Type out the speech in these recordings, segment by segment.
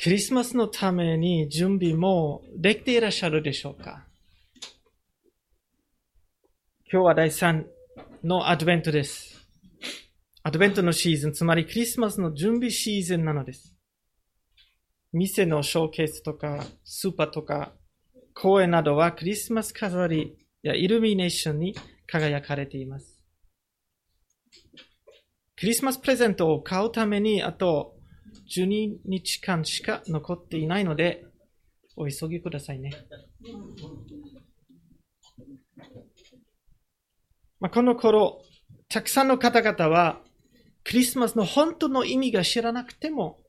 クリスマスのために準備もできていらっしゃるでしょうか？今日は第3のアドベントです。アドベントのシーズン、つまりクリスマスの準備シーズンなのです。店のショーケースとか、スーパーとか、公園などはクリスマス飾りやイルミネーションに輝かれています。クリスマスプレゼントを買うためにあと12日間しか残っていないので、お急ぎくださいね。まあ、この頃、たくさんの方々は、クリスマスの本当の意味が知らなくても、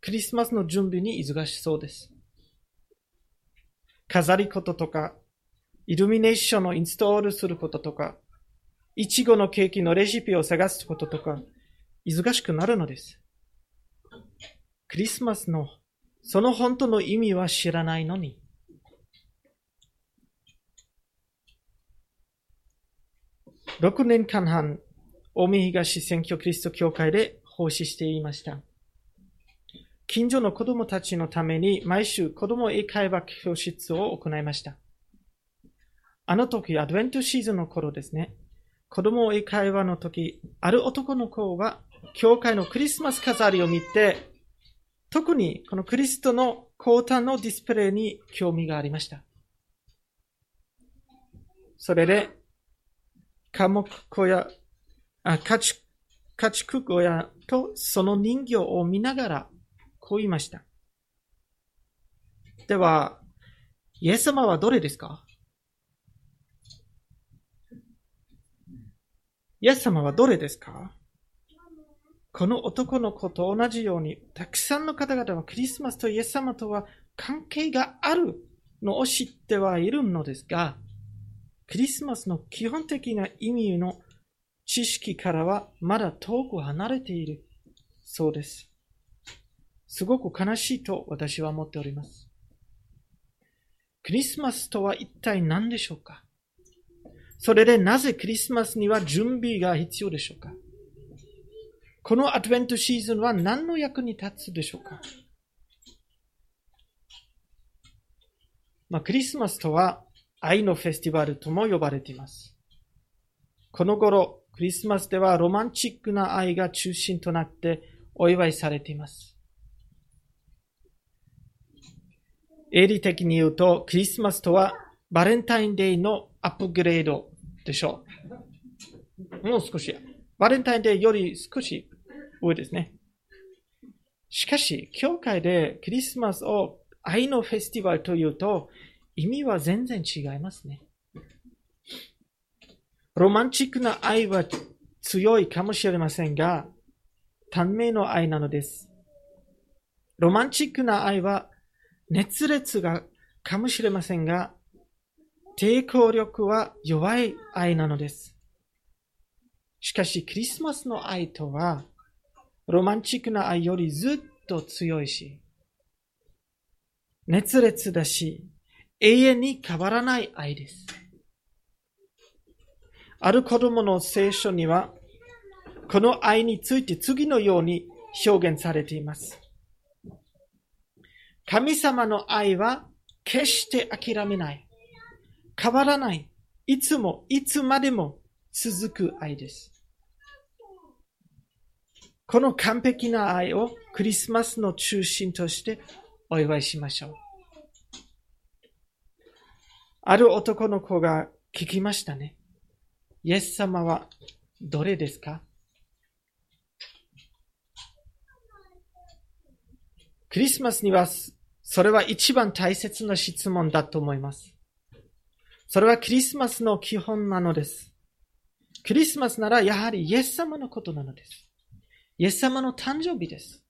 クリスマスの準備に忙しそうです。飾りこととか、イルミネーションをインストールすることとか、いちごのケーキのレシピを探すこととか、忙しくなるのです。クリスマスのその本当の意味は知らないのに。6年間半、大見東選挙キリスト教会で奉仕していました。近所の子供たちのために毎週子供英会話教室を行いました。あの時、アドベントシーズンの頃ですね。子供英会話の時、ある男の子が教会のクリスマス飾りを見て、特にこのクリストの高端のディスプレイに興味がありました。それで、科目小屋、あ家畜家畜小屋とその人形を見ながらこう言いました。では、イエス様はどれですか？イエス様はどれですか？この男の子と同じように、たくさんの方々はクリスマスとイエス様とは関係があるのを知ってはいるのですが、クリスマスの基本的な意味の知識からはまだ遠く離れているそうです。すごく悲しいと私は思っております。クリスマスとは一体何でしょうか？それでなぜクリスマスには準備が必要でしょうか？このアドベントシーズンは何の役に立つでしょうか？まあ、クリスマスとは愛のフェスティバルとも呼ばれています。この頃、クリスマスではロマンチックな愛が中心となってお祝いされています。営利的に言うと、クリスマスとはバレンタインデーのアップグレードでしょう。もう少し。バレンタインデーより少し上ですね。しかし、教会でクリスマスを愛のフェスティバルというと、意味は全然違いますね。ロマンチックな愛は強いかもしれませんが、短命の愛なのです。ロマンチックな愛は熱烈がかもしれませんが、抵抗力は弱い愛なのです。しかし、クリスマスの愛とは、ロマンチックな愛よりずっと強いし、熱烈だし、永遠に変わらない愛です。ある子供の聖書には、この愛について次のように表現されています。神様の愛は決して諦めない。変わらない。いつも、いつまでも続く愛です。この完璧な愛をクリスマスの中心としてお祝いしましょう。ある男の子が聞きましたね。イエス様はどれですか？クリスマスにはそれは一番大切な質問だと思います。それはクリスマスの基本なのです。クリスマスならやはりイエス様のことなのです。イエス様の誕生日です。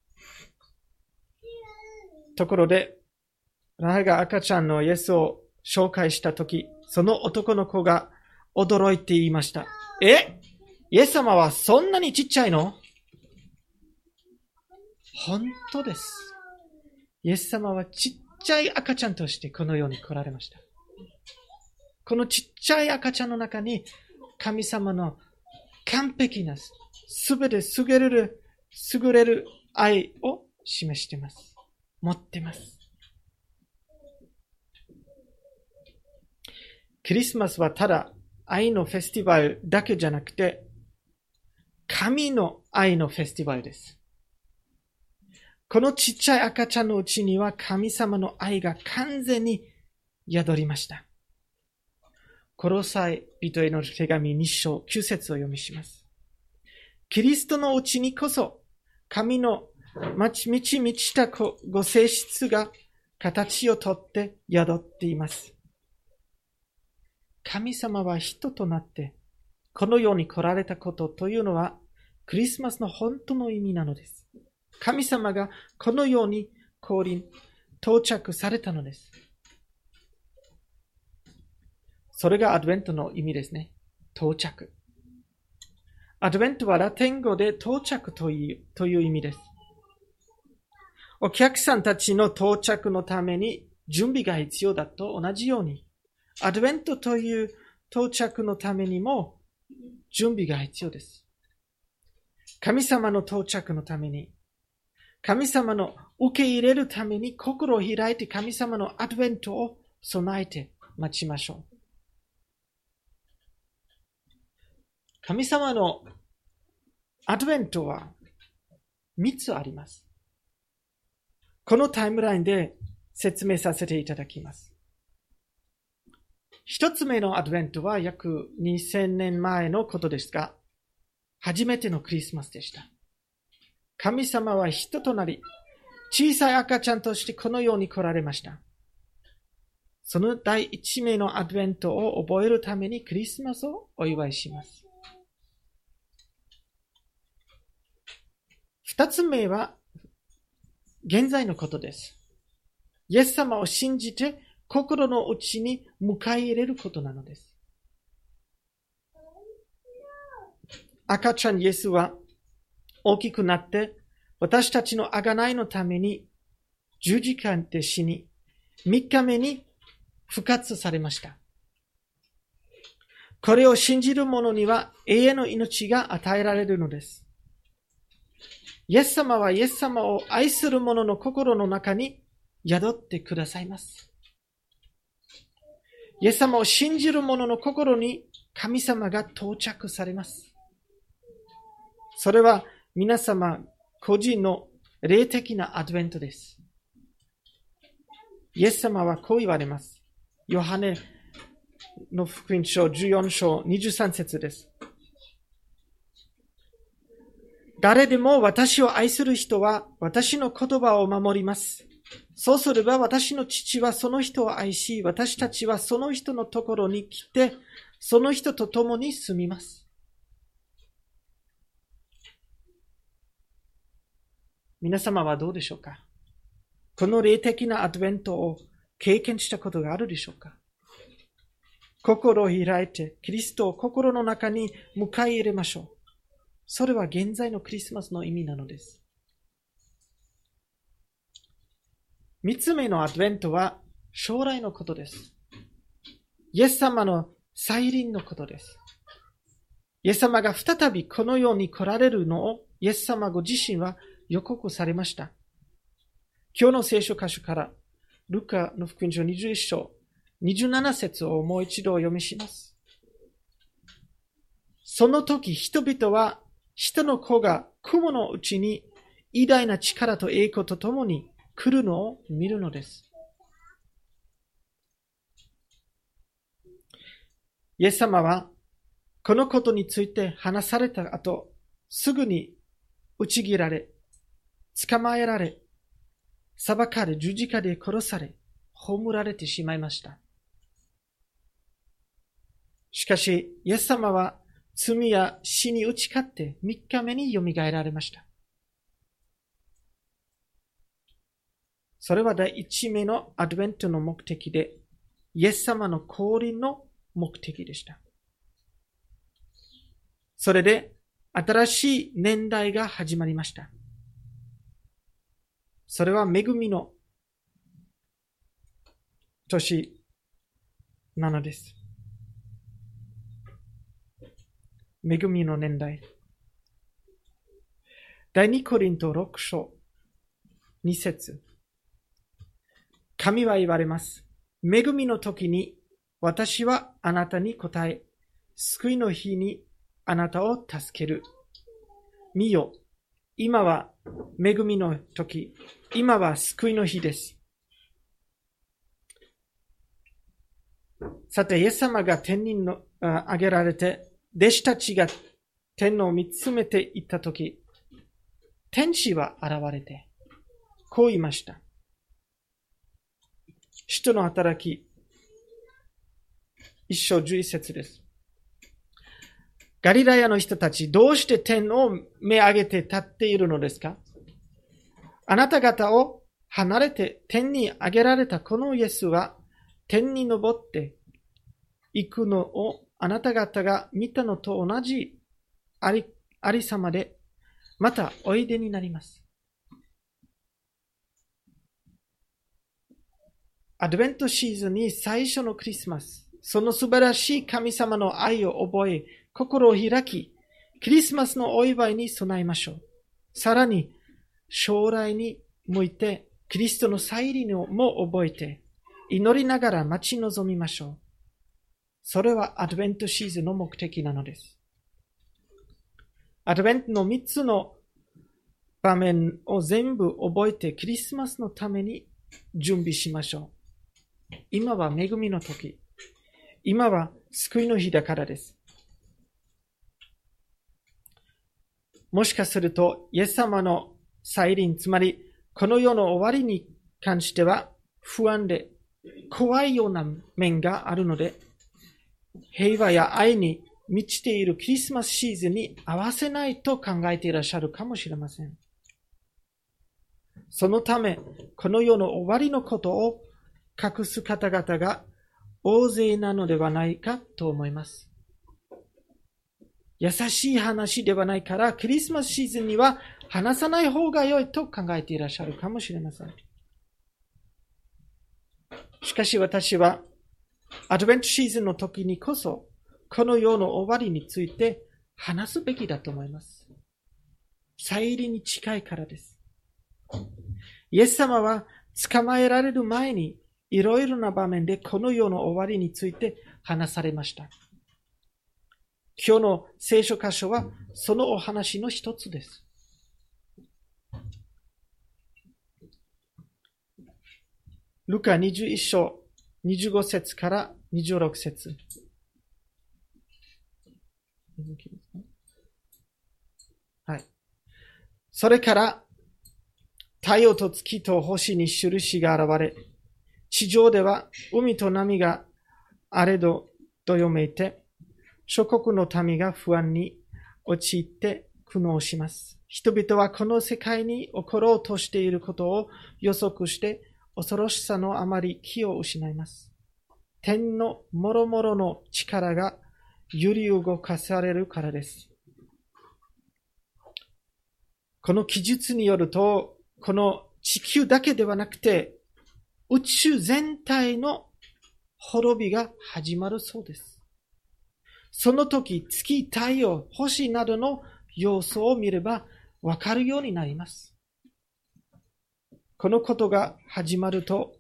ところで、ラハが赤ちゃんのイエスを紹介したとき、その男の子が驚いて言いました。え？イエス様はそんなにちっちゃいの？本当です。イエス様はちっちゃい赤ちゃんとしてこの世に来られました。このちっちゃい赤ちゃんの中に神様の完璧な、すべて優れる、優れる愛を示しています。持っています。クリスマスはただ愛のフェスティバルだけじゃなくて、神の愛のフェスティバルです。このちっちゃい赤ちゃんのうちには神様の愛が完全に宿りました。コロサイ人への手紙2章9節を読みします。キリストのうちにこそ神の満ち満ちたご性質が形をとって宿っています。神様は人となってこの世に来られたことというのはクリスマスの本当の意味なのです。神様がこのように降臨、到着されたのです。それがアドベントの意味ですね。到着。アドベントはラテン語で到着というという意味です。お客さんたちの到着のために準備が必要だと同じように、アドベントという到着のためにも準備が必要です。神様の到着のために、神様の受け入れるために心を開いて神様のアドベントを備えて待ちましょう。神様のアドベントは3つあります。このタイムラインで説明させていただきます。一つ目のアドベントは約2000年前のことですが、初めてのクリスマスでした。神様は人となり、小さい赤ちゃんとしてこのように来られました。その第一名のアドベントを覚えるためにクリスマスをお祝いします。二つ目は、現在のことです。イエス様を信じて心の内に迎え入れることなのです。赤ちゃんイエスは大きくなって私たちの贖いのために十字架で死に、三日目に復活されました。これを信じる者には永遠の命が与えられるのです。イエス様はイエス様を愛する者の心の中に宿ってくださいます。イエス様を信じる者の心に神様が到着されます。それは皆様個人の霊的なアドベントです。イエス様はこう言われます。ヨハネの福音書14章23節です。誰でも私を愛する人は私の言葉を守ります。そうすれば私の父はその人を愛し、私たちはその人のところに来て、その人と共に住みます。皆様はどうでしょうか？この霊的なアドベントを経験したことがあるでしょうか？心を開いて、キリストを心の中に迎え入れましょう。それは現在のクリスマスの意味なのです。三つ目のアドベントは将来のことです。イエス様の再臨のことです。イエス様が再びこの世に来られるのをイエス様ご自身は予告されました。今日の聖書箇所から、ルカの福音書21章、27節をもう一度お読みします。その時人々は人の子が雲のうちに偉大な力と栄光とともに来るのを見るのです。イエス様はこのことについて話された後、すぐに打ち切られ、捕まえられ、裁かれ、十字架で殺され、葬られてしまいました。しかし、イエス様は罪や死に打ち勝って三日目に蘇られました。それは第一目のアドベントの目的で、イエス様の降臨の目的でした。それで、新しい年代が始まりました。それは恵みの年なのです。恵みの年代。第二コリント6章2節神は言われます。恵みの時に私はあなたに答え、救いの日にあなたを助ける。見よ、今は恵みの時、今は救いの日です。さて、イエス様が天にのあげられて、弟子たちが天皇を見つめていった時、天使は現れて、こう言いました。使徒の働き、一章十一節です。ガリラヤの人たち、どうして天を目上げて立っているのですか？あなた方を離れて天に上げられたこのイエスは、天に昇って行くのをあなた方が見たのと同じありありさまで、またおいでになります。アドベントシーズンに最初のクリスマス、その素晴らしい神様の愛を覚え、心を開き、クリスマスのお祝いに備えましょう。さらに、将来に向いて、キリストの再臨をも覚えて、祈りながら待ち望みましょう。それはアドベントシーズンの目的なのです。アドベントの3つの場面を全部覚えてクリスマスのために準備しましょう。今は恵みの時。今は救いの日だからです。もしかすると、イエス様の再臨、つまりこの世の終わりに関しては不安で怖いような面があるので、平和や愛に満ちているクリスマスシーズンに合わせないと考えていらっしゃるかもしれません。そのため、この世の終わりのことを隠す方々が大勢なのではないかと思います。優しい話ではないから、クリスマスシーズンには話さない方が良いと考えていらっしゃるかもしれません。しかし私は、アドベントシーズンの時にこそ、この世の終わりについて話すべきだと思います。再臨に近いからです。イエス様は捕まえられる前に、いろいろな場面でこの世の終わりについて話されました。今日の聖書箇所はそのお話の一つです。ルカ21章25節から26節はい。それから、太陽と月と星に印が現れ、地上では海と波があれどどよめいて、諸国の民が不安に陥って苦悩します。人々はこの世界に起ころうとしていることを予測して恐ろしさのあまり気を失います。天のもろもろの力が揺り動かされるからです。この記述によると、この地球だけではなくて、宇宙全体の滅びが始まるそうです。その時、月、太陽、星などの要素を見ればわかるようになります。このことが始まると、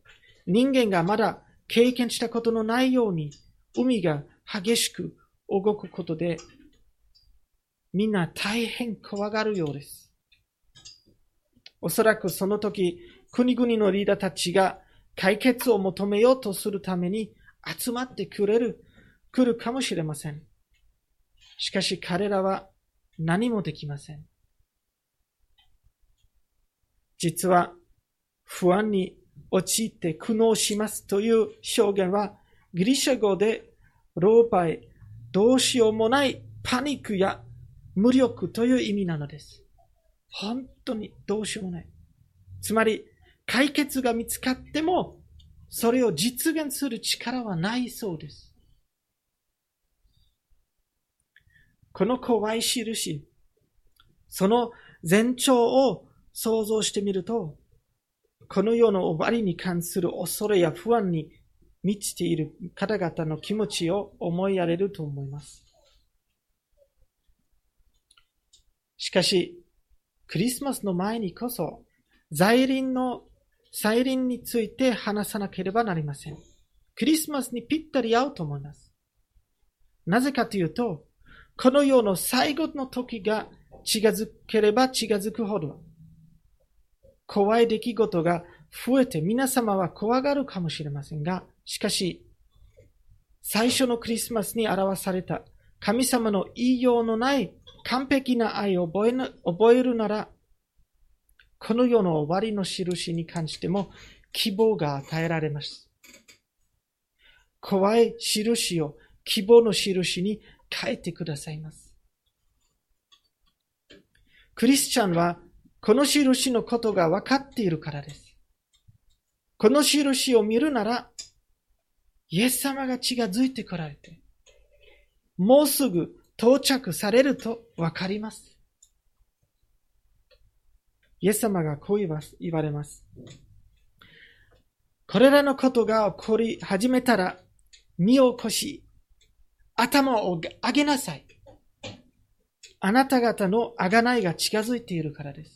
人間がまだ経験したことのないように、海が激しく動くことで、みんな大変怖がるようです。おそらくその時、国々のリーダーたちが解決を求めようとするために集まってくれる、来るかもしれません。しかし彼らは何もできません。実は不安に陥って苦悩しますという表現はギリシャ語で老敗、どうしようもないパニックや無力という意味なのです。本当にどうしようもない。つまり解決が見つかってもそれを実現する力はないそうです。この怖い印、その前兆を想像してみると、この世の終わりに関する恐れや不安に満ちている方々の気持ちを思いやれると思います。しかし、クリスマスの前にこそ、在臨の再臨について話さなければなりません。クリスマスにぴったり合うと思います。なぜかというと、この世の最後の時が近づければ近づくほど、怖い出来事が増えて皆様は怖がるかもしれませんが、しかし、最初のクリスマスに表された神様の言いようのない完璧な愛を覚え覚えるなら、この世の終わりの印に関しても希望が与えられます。怖い印を希望の印に変えてくださいます。クリスチャンはこの印のことが分かっているからです。この印を見るなら、イエス様が近づいてこられて、もうすぐ到着されると分かります。イエス様がこう言われます。これらのことが起こり始めたら、身を起こし、頭を上げなさい。あなた方の贖いが近づいているからです。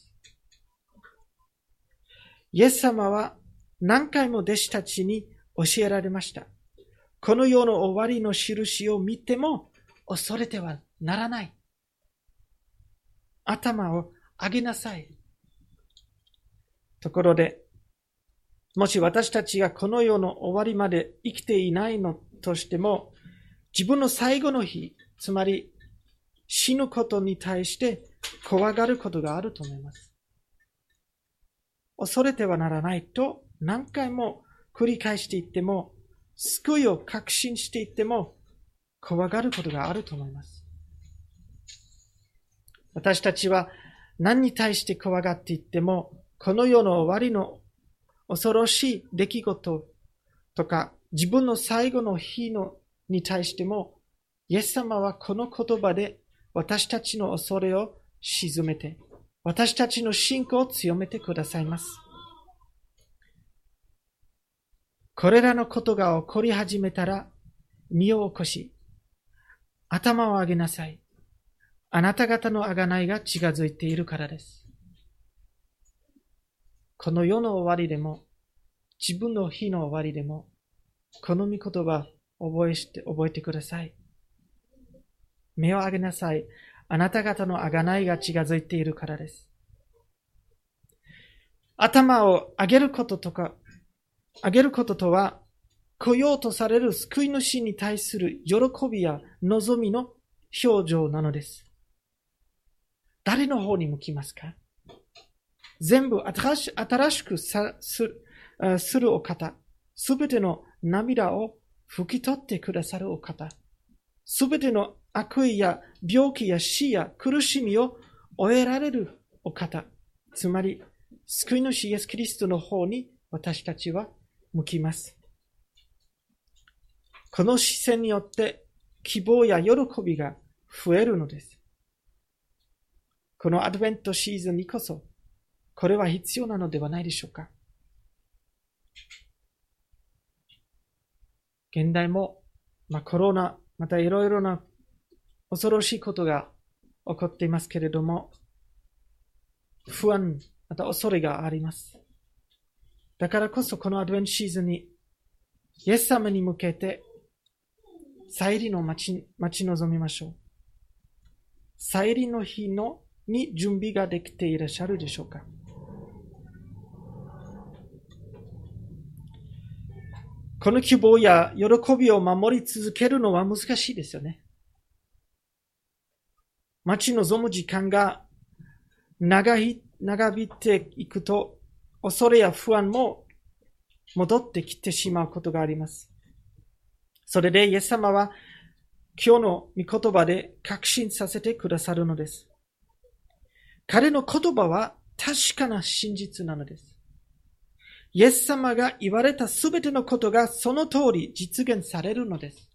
イエス様は何回も弟子たちに教えられました。この世の終わりの印を見ても恐れてはならない。頭を上げなさい。ところで、もし私たちがこの世の終わりまで生きていないのとしても、自分の最後の日、つまり死ぬことに対して怖がることがあると思います。恐れてはならないと何回も繰り返していっても、救いを確信していっても、怖がることがあると思います。私たちは何に対して怖がっていっても、この世の終わりの恐ろしい出来事とか、自分の最後の日のに対しても、イエス様はこの言葉で私たちの恐れを沈めて、私たちの信仰を強めてくださいます。これらのことが起こり始めたら、身を起こし、頭を上げなさい。あなた方の贖いが近づいているからです。この世の終わりでも、自分の日の終わりでも、この御言葉覚えして覚えてください。目を上げなさい。あなた方の贖いが近づいているからです。頭を上げることとか、上げることとは、来ようとされる救い主に対する喜びや望みの表情なのです。誰の方に向きますか？全部新しくするお方、すべての涙を拭き取ってくださるお方、すべての悪意や病気や死や苦しみを終えられるお方、つまり、救い主イエス・キリストの方に私たちは向きます。この視線によって希望や喜びが増えるのです。このアドベントシーズンにこそ、これは必要なのではないでしょうか。現代も、まあ、コロナ、またいろいろな恐ろしいことが起こっていますけれども、不安、また恐れがあります。だからこそこのアドベンシーズンに、イエス様に向けて、再臨の待ち待ち望みましょう。再臨の日のに準備ができていらっしゃるでしょうかこの希望や喜びを守り続けるのは難しいですよね。待ち望む時間が長い長引いていくと、恐れや不安も戻ってきてしまうことがあります。それでイエス様は今日の御言葉で確信させてくださるのです。彼の言葉は確かな真実なのです。イエス様が言われたすべてのことがその通り実現されるのです。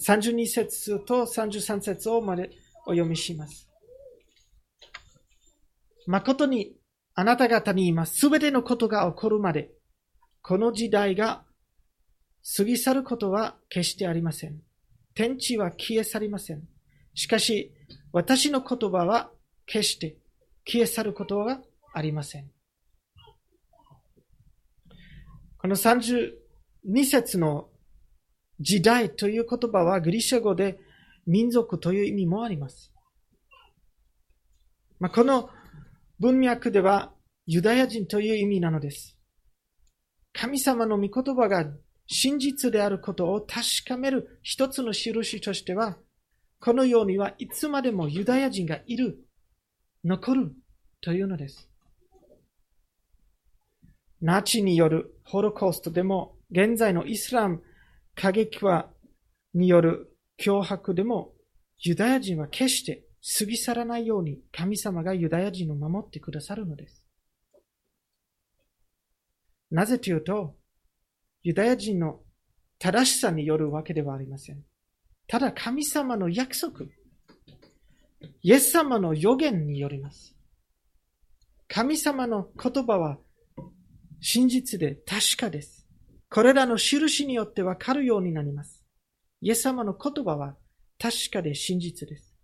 32節と33節をまでお読みします。誠にあなた方に今すべてのことが起こるまで、この時代が過ぎ去ることは決してありません。天地は消え去りません。しかし、私の言葉は決して消え去ることはありません。この32節の時代という言葉はグリシャ語で民族という意味もあります。まあ、この文脈ではユダヤ人という意味なのです。神様の御言葉が真実であることを確かめる一つの印としては、このようにはいつまでもユダヤ人がいる、残るというのです。ナチによるホロコーストでも、現在のイスラム過激派による脅迫でも、ユダヤ人は決して過ぎ去らないように神様がユダヤ人を守ってくださるのです。なぜというと、ユダヤ人の正しさによるわけではありません。ただ神様の約束、イエス様の予言によります。神様の言葉は真実で確かです。これらの印によってわかるようになります。イエス様の言葉は確かで真実です。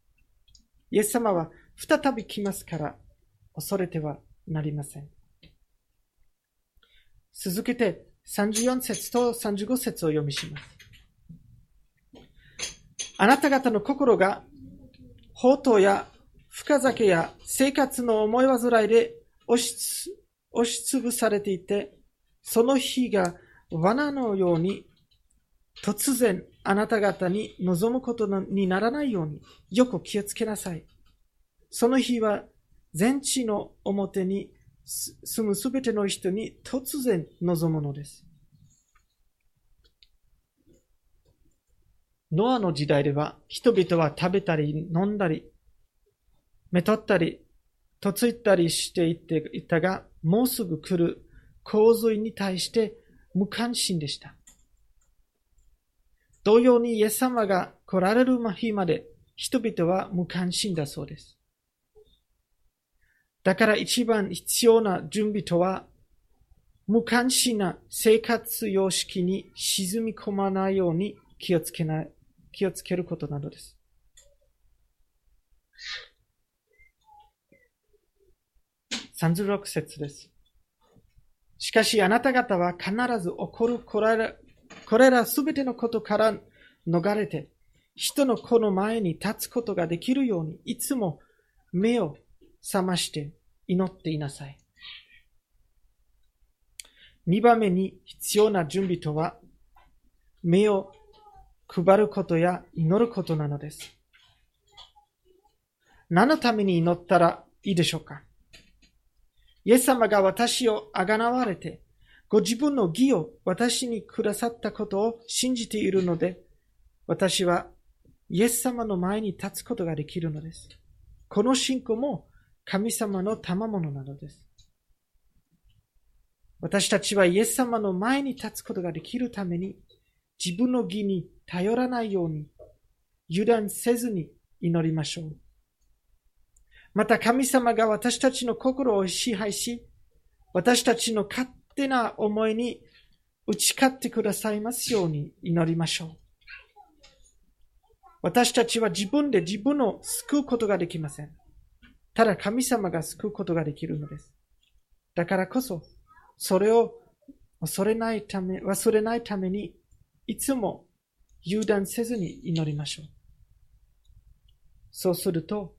イエス様は再び来ますから恐れてはなりません。続けて34節と35節を読みします。あなた方の心が、宝刀や深酒や生活の思い煩いで押し押しつぶされていて、その日が罠のように突然あなた方に望むことにならないようによく気をつけなさい。その日は全地の表に住むすべての人に突然望むのです。ノアの時代では人々は食べたり飲んだり、めとったり、とついたりしていっていたが、もうすぐ来る洪水に対して無関心でした。同様にイエス様が来られる日まで人々は無関心だそうです。だから一番必要な準備とは、無関心な生活様式に沈み込まないように気をつけない、気をつけることなのです。36節です。しかしあなた方は必ず起こるこれらこれらすべてのことから逃れて、人の子の前に立つことができるように、いつも目を覚まして祈っていなさい。二番目に必要な準備とは、目を配ることや祈ることなのです。何のために祈ったらいいでしょうか？イエス様が私をあがなわれて、ご自分の義を私にくださったことを信じているので、私はイエス様の前に立つことができるのです。この信仰も神様の賜物なのです。私たちはイエス様の前に立つことができるために、自分の義に頼らないように、油断せずに祈りましょう。また神様が私たちの心を支配し、私たちの勝手な思いに打ち勝ってくださいますように祈りましょう。私たちは自分で自分を救うことができません。ただ神様が救うことができるのです。だからこそ、それを恐れないため、忘れないために、いつも油断せずに祈りましょう。そうすると、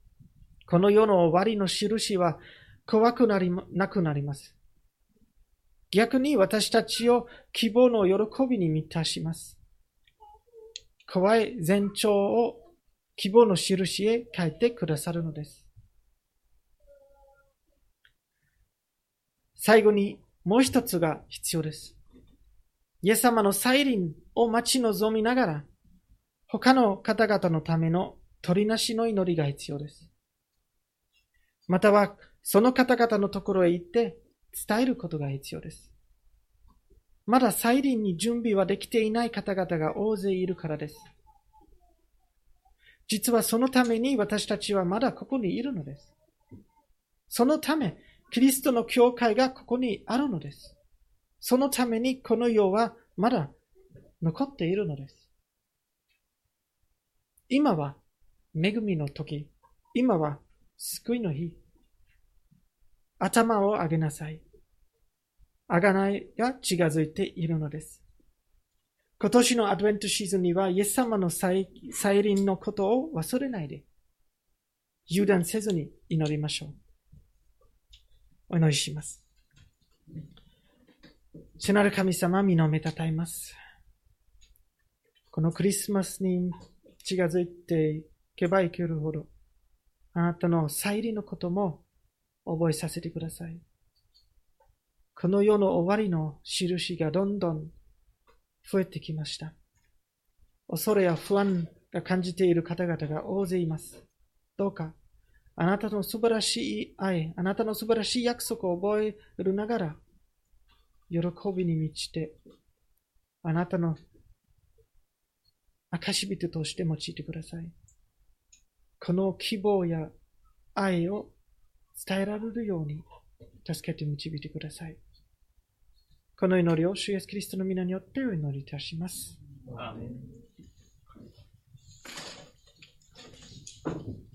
この世の終わりの印は怖くなりなくなります。逆に私たちを希望の喜びに満たします。怖い前兆を希望の印へ変えてくださるのです。最後にもう一つが必要です。イエス様の再臨を待ち望みながら、他の方々のための取りなしの祈りが必要です。または、その方々のところへ行って伝えることが必要です。まだ再臨に準備はできていない方々が大勢いるからです。実はそのために私たちはまだここにいるのです。そのため、キリストの教会がここにあるのです。そのためにこの世はまだ残っているのです。今は恵みの時、今は救いの日。頭を上げなさい。贖いが近づいているのです。今年のアドベントシーズンには、イエス様の再臨のことを忘れないで、油断せずに祈りましょう。お祈りします。聖なる神様、身のめたたえます。このクリスマスに近づいていけばいけるほど、あなたの再臨のことも覚えさせてください。この世の終わりの印がどんどん増えてきました。恐れや不安が感じている方々が大勢います。どうか、あなたの素晴らしい愛、あなたの素晴らしい約束を覚えるながら、喜びに満ちて、あなたの証人として用いてください。この希望や愛を伝えられるように助けて導いてください。この祈りを主イエスキリストの皆によってお祈りいたします。